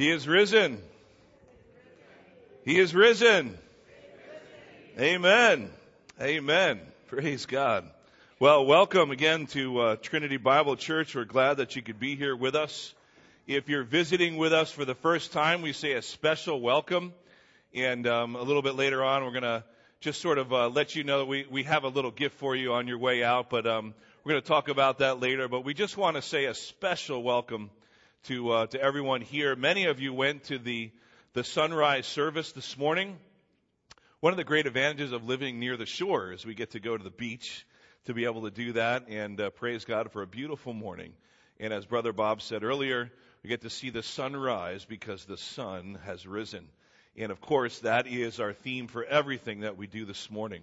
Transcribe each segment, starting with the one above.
He is risen. He is risen. Amen. Amen. Praise God. Well, welcome again to uh, Trinity Bible Church. We're glad that you could be here with us. If you're visiting with us for the first time, we say a special welcome. And um, a little bit later on, we're going to just sort of uh, let you know that we, we have a little gift for you on your way out. But um, we're going to talk about that later. But we just want to say a special welcome to uh, to everyone here. Many of you went to the the sunrise service this morning. One of the great advantages of living near the shore is we get to go to the beach to be able to do that and uh, praise God for a beautiful morning. And as Brother Bob said earlier, we get to see the sunrise because the sun has risen. And of course, that is our theme for everything that we do this morning.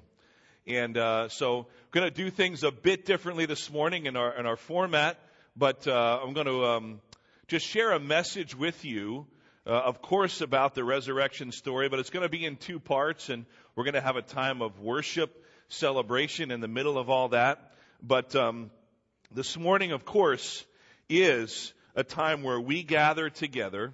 And uh, so, I'm going to do things a bit differently this morning in our in our format, but uh, I'm going to um, just share a message with you, uh, of course, about the resurrection story, but it's going to be in two parts, and we're going to have a time of worship celebration in the middle of all that. But um, this morning, of course, is a time where we gather together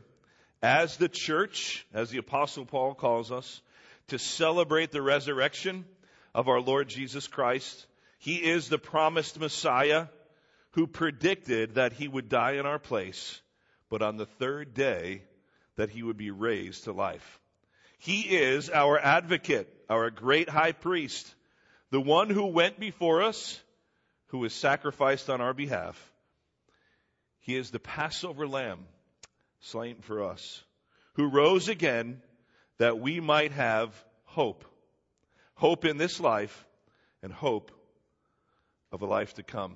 as the church, as the Apostle Paul calls us, to celebrate the resurrection of our Lord Jesus Christ. He is the promised Messiah who predicted that he would die in our place but on the third day that he would be raised to life. He is our advocate, our great high priest, the one who went before us, who was sacrificed on our behalf. He is the Passover lamb slain for us, who rose again that we might have hope. Hope in this life and hope of a life to come.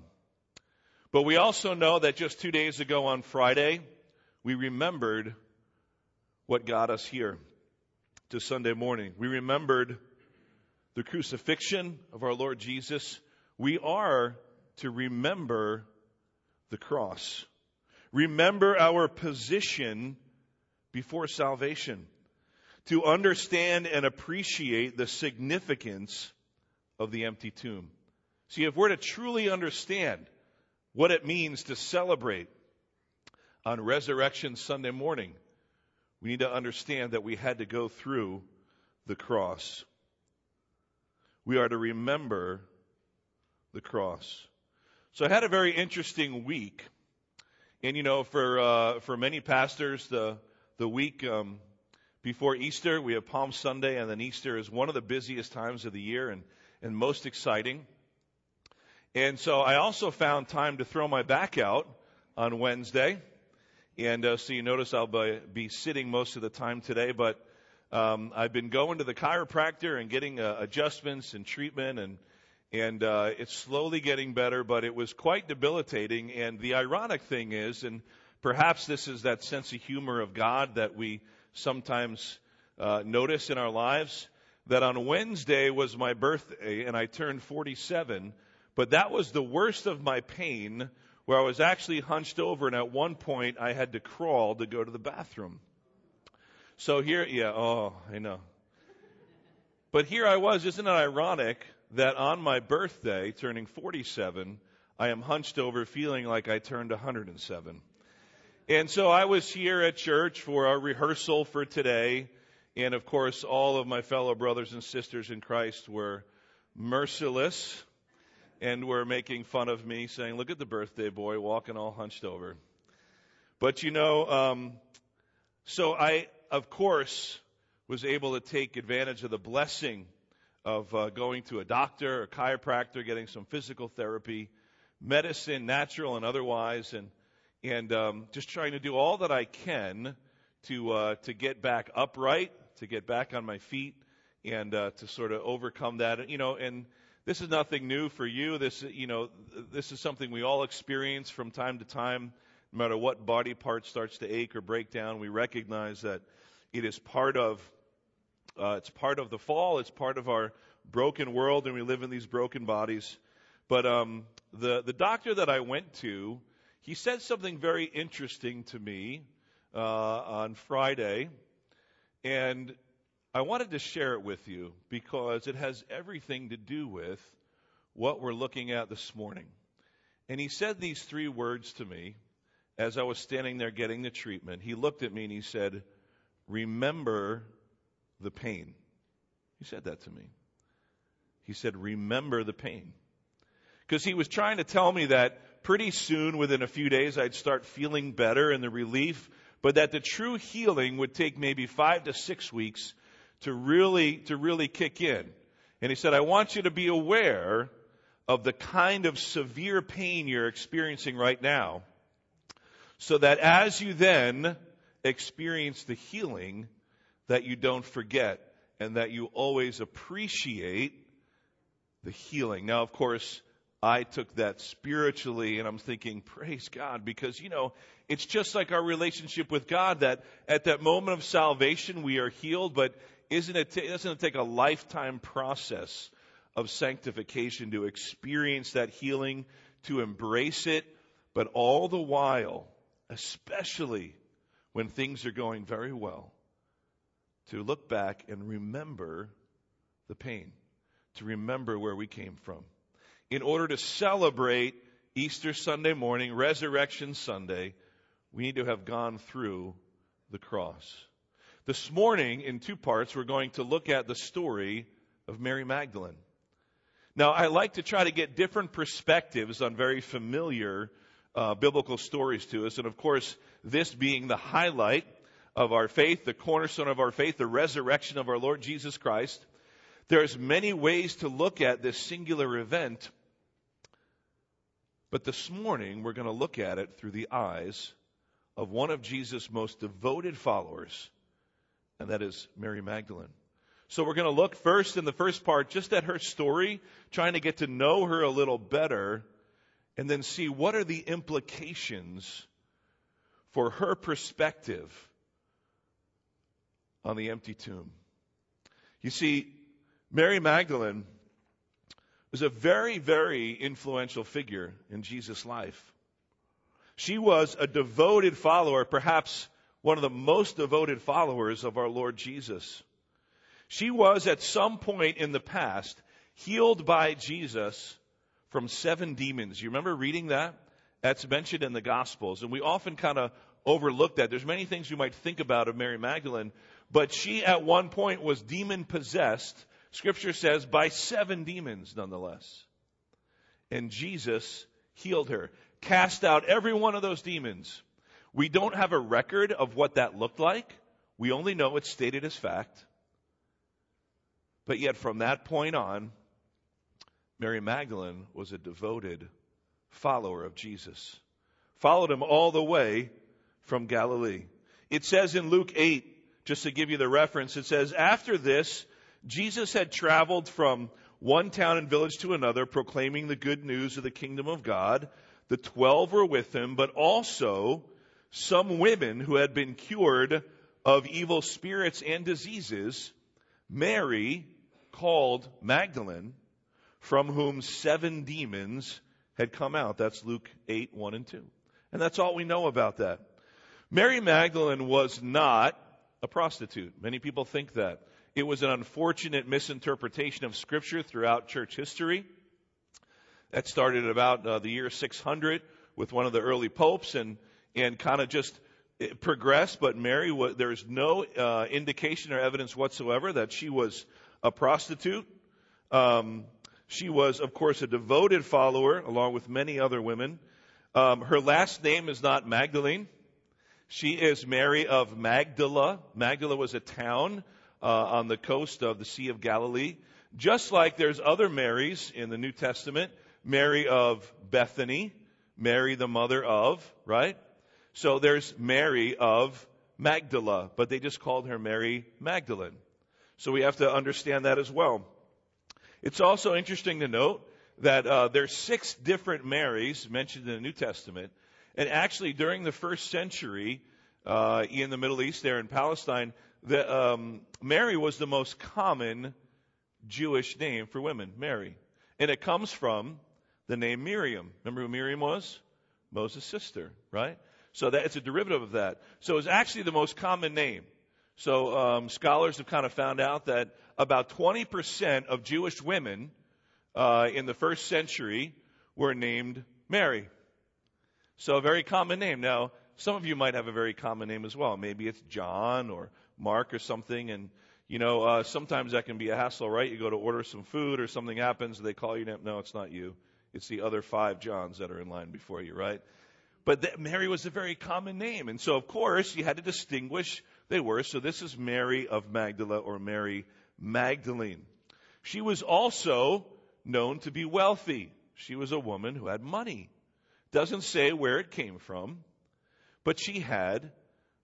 But we also know that just two days ago on Friday, we remembered what got us here to Sunday morning. We remembered the crucifixion of our Lord Jesus. We are to remember the cross. Remember our position before salvation. To understand and appreciate the significance of the empty tomb. See, if we're to truly understand what it means to celebrate on Resurrection Sunday morning, we need to understand that we had to go through the cross. We are to remember the cross. So I had a very interesting week. And you know, for uh, for many pastors, the the week um, before Easter, we have Palm Sunday, and then Easter is one of the busiest times of the year and and most exciting. And so I also found time to throw my back out on Wednesday. And uh, so you notice I'll be, be, sitting most of the time today, but um, I've been going to the chiropractor and getting uh, adjustments and treatment, and and uh, it's slowly getting better, but it was quite debilitating. And the ironic thing is, and perhaps this is that sense of humor of God that we sometimes uh, notice in our lives, that on Wednesday was my birthday, and I turned 47. But that was the worst of my pain where I was actually hunched over, and at one point I had to crawl to go to the bathroom. So here, yeah, oh, I know. But here I was, isn't it ironic that on my birthday, turning 47, I am hunched over feeling like I turned 107. And so I was here at church for our rehearsal for today. And of course, all of my fellow brothers and sisters in Christ were merciless and were making fun of me, saying, Look at the birthday boy walking all hunched over. But you know, um, so I, of course, was able to take advantage of the blessing of uh, going to a doctor, a chiropractor, getting some physical therapy, medicine, natural and otherwise, and and um, just trying to do all that I can to uh, to get back upright, to get back on my feet, and uh, to sort of overcome that. You know, and this is nothing new for you. This, you know, this is something we all experience from time to time. No matter what body part starts to ache or break down, we recognize that it is part of uh, it's part of the fall. It's part of our broken world, and we live in these broken bodies. But um, the the doctor that I went to, he said something very interesting to me uh, on Friday, and I wanted to share it with you because it has everything to do with what we're looking at this morning. And he said these three words to me, as I was standing there getting the treatment, he looked at me and he said, Remember the pain. He said that to me. He said, Remember the pain. Because he was trying to tell me that pretty soon, within a few days, I'd start feeling better and the relief, but that the true healing would take maybe five to six weeks to really, to really kick in. And he said, I want you to be aware of the kind of severe pain you're experiencing right now, so that as you then experience the healing, that you don't forget and that you always appreciate the healing. Now, of course, I took that spiritually and I'm thinking, praise God, because, you know, it's just like our relationship with God that at that moment of salvation we are healed, but isn't it, doesn't it take a lifetime process of sanctification to experience that healing, to embrace it, but all the while, especially when things are going very well, to look back and remember the pain, to remember where we came from. In order to celebrate Easter Sunday morning, Resurrection Sunday, we need to have gone through the cross. This morning, in two parts, we're going to look at the story of Mary Magdalene. Now, I like to try to get different perspectives on very familiar uh, biblical stories to us. And of course, this being the highlight of our faith, the cornerstone of our faith, the resurrection of our Lord Jesus Christ, there's many ways to look at this singular event. But this morning, we're going to look at it through the eyes of one of Jesus' most devoted followers, and that is Mary Magdalene. So we're going to look first in the first part just at her story, trying to get to know her a little better, and then see what are the implications for her perspective on the empty tomb. You see, Mary Magdalene was a very, very influential figure in Jesus' life. She was a devoted follower, perhaps one of the most devoted followers of our Lord Jesus. She was at some point in the past healed by Jesus from seven demons. You remember reading that? That's mentioned in the Gospels. And we often kind of overlook that. There's many things you might think about of Mary Magdalene, but she at one point was demon possessed, scripture says, by seven demons nonetheless. And Jesus healed her, cast out every one of those demons. We don't have a record of what that looked like. We only know it's stated as fact. But yet, from that point on, Mary Magdalene was a devoted follower of Jesus. Followed him all the way from Galilee. It says in Luke 8, just to give you the reference, it says, After this, Jesus had traveled from one town and village to another, proclaiming the good news of the kingdom of God. The twelve were with him, but also some women who had been cured of evil spirits and diseases. Mary, called Magdalene, from whom seven demons had come out. That's Luke 8, 1 and 2. And that's all we know about that. Mary Magdalene was not a prostitute. Many people think that. It was an unfortunate misinterpretation of Scripture throughout church history. That started about uh, the year 600 with one of the early popes and, and kind of just progressed, but Mary, there's no uh, indication or evidence whatsoever that she was a prostitute. Um, she was, of course, a devoted follower, along with many other women. Um, her last name is not Magdalene. She is Mary of Magdala. Magdala was a town uh, on the coast of the Sea of Galilee. Just like there's other Marys in the New Testament, Mary of Bethany, Mary the mother of, right? So there's Mary of Magdala, but they just called her Mary Magdalene. So we have to understand that as well. It's also interesting to note that uh, there's six different Marys mentioned in the New Testament, and actually during the first century uh, in the Middle East, there in Palestine, the, um, Mary was the most common Jewish name for women, Mary, and it comes from the name Miriam. Remember who Miriam was? Moses' sister, right? So that it's a derivative of that. So it's actually the most common name. So um, scholars have kind of found out that about 20% of Jewish women uh, in the first century were named Mary. So a very common name. Now, some of you might have a very common name as well. Maybe it's John or Mark or something. And, you know, uh, sometimes that can be a hassle, right? You go to order some food or something happens, they call you. No, it's not you. It's the other five Johns that are in line before you, right? But Mary was a very common name. And so, of course, you had to distinguish they were. So this is Mary of Magdala or Mary Magdalene. She was also known to be wealthy. She was a woman who had money. Doesn't say where it came from, but she had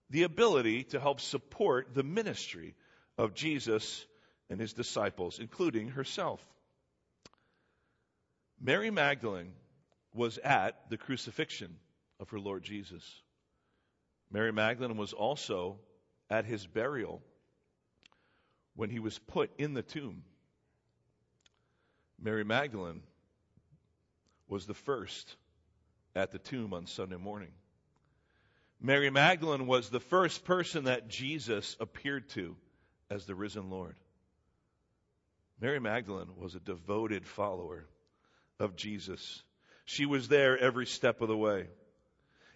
the ability to help support the ministry of Jesus and his disciples, including herself. Mary Magdalene was at the crucifixion of her Lord Jesus. Mary Magdalene was also at his burial when he was put in the tomb. Mary Magdalene was the first at the tomb on Sunday morning. Mary Magdalene was the first person that Jesus appeared to as the risen Lord. Mary Magdalene was a devoted follower of Jesus. She was there every step of the way.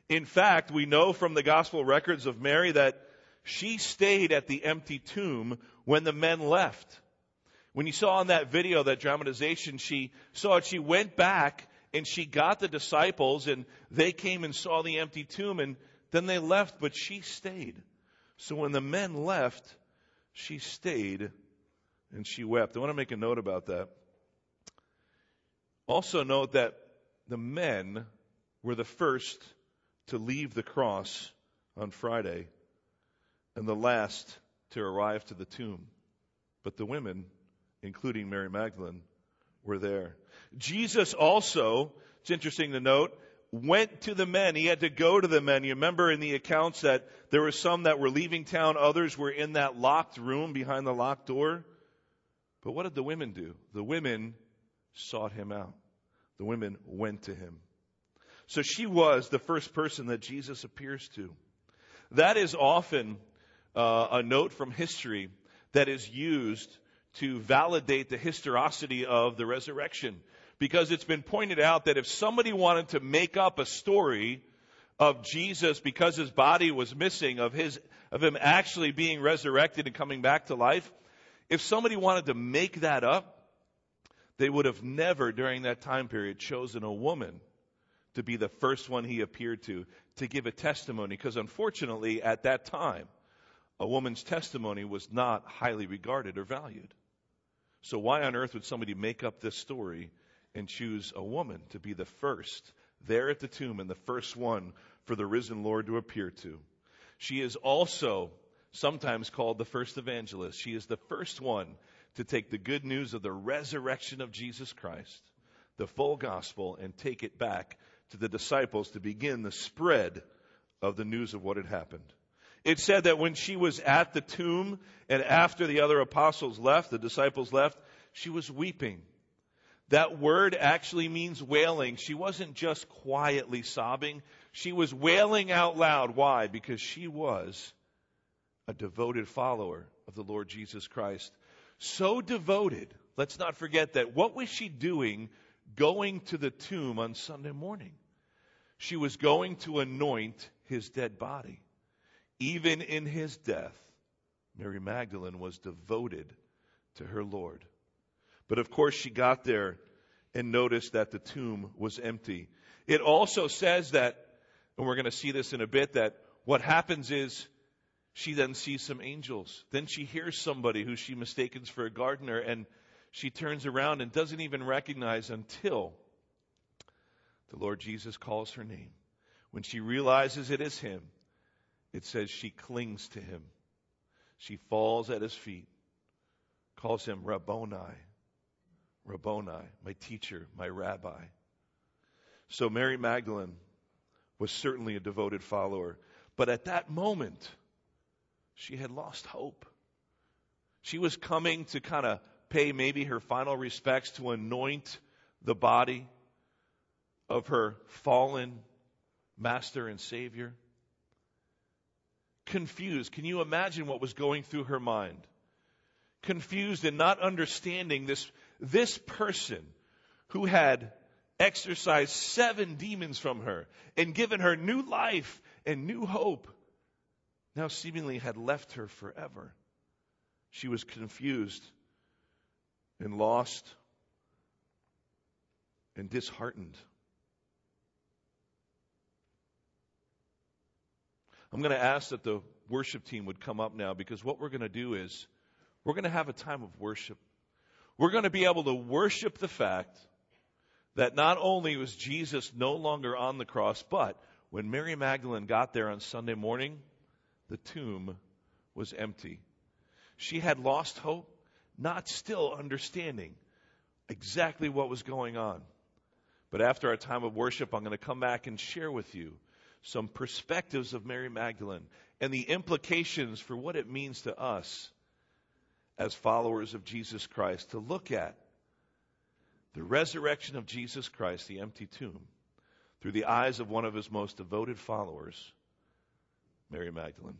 In fact, we know from the gospel records of Mary that she stayed at the empty tomb when the men left. When you saw in that video, that dramatization, she saw it. She went back and she got the disciples and they came and saw the empty tomb and then they left, but she stayed. So when the men left, she stayed and she wept. I want to make a note about that. Also note that the men were the first to leave the cross on Friday and the last to arrive to the tomb. But the women, including Mary Magdalene, were there. Jesus also, it's interesting to note, went to the men. He had to go to the men. You remember in the accounts that there were some that were leaving town, others were in that locked room behind the locked door. But what did the women do? The women sought him out. The women went to him. So she was the first person that Jesus appears to. That is often uh, a note from history that is used to validate the historicity of the resurrection. Because it's been pointed out that if somebody wanted to make up a story of Jesus because his body was missing, of his, of him actually being resurrected and coming back to life, if somebody wanted to make that up, they would have never during that time period chosen a woman to be the first one he appeared to, to give a testimony. Because unfortunately, at that time, a woman's testimony was not highly regarded or valued. So why on earth would somebody make up this story and choose a woman to be the first there at the tomb and the first one for the risen Lord to appear to? She is also sometimes called the first evangelist. She is the first one to take the good news of the resurrection of Jesus Christ, the full gospel, and take it back to the disciples to begin the spread of the news of what had happened. It said that when she was at the tomb and after the other apostles left, the disciples left, she was weeping. That word actually means wailing. She wasn't just quietly sobbing. She was wailing out loud. Why? Because she was a devoted follower of the Lord Jesus Christ. So devoted. Let's not forget that. What was she doing going to the tomb on Sunday morning? She was going to anoint his dead body. Even in his death, Mary Magdalene was devoted to her Lord. But of course, she got there and noticed that the tomb was empty. It also says that, and we're going to see this in a bit, that what happens is she then sees some angels. Then she hears somebody who she mistakes for a gardener, and she turns around and doesn't even recognize until the Lord Jesus calls her name. When she realizes it is him, it says she clings to him. She falls at his feet, calls him Rabboni, Rabboni, my teacher, my rabbi. So Mary Magdalene was certainly a devoted follower. But at that moment, she had lost hope. She was coming to kind of pay maybe her final respects to anoint the body of her fallen master and savior confused. Can you imagine what was going through her mind? Confused and not understanding this, this person who had exorcised seven demons from her and given her new life and new hope, now seemingly had left her forever. She was confused and lost and disheartened. I'm going to ask that the worship team would come up now because what we're going to do is we're going to have a time of worship. We're going to be able to worship the fact that not only was Jesus no longer on the cross, but when Mary Magdalene got there on Sunday morning, the tomb was empty. She had lost hope, not still understanding exactly what was going on. But after our time of worship, I'm going to come back and share with you some perspectives of Mary Magdalene and the implications for what it means to us as followers of Jesus Christ to look at the resurrection of Jesus Christ, the empty tomb, through the eyes of one of his most devoted followers, Mary Magdalene.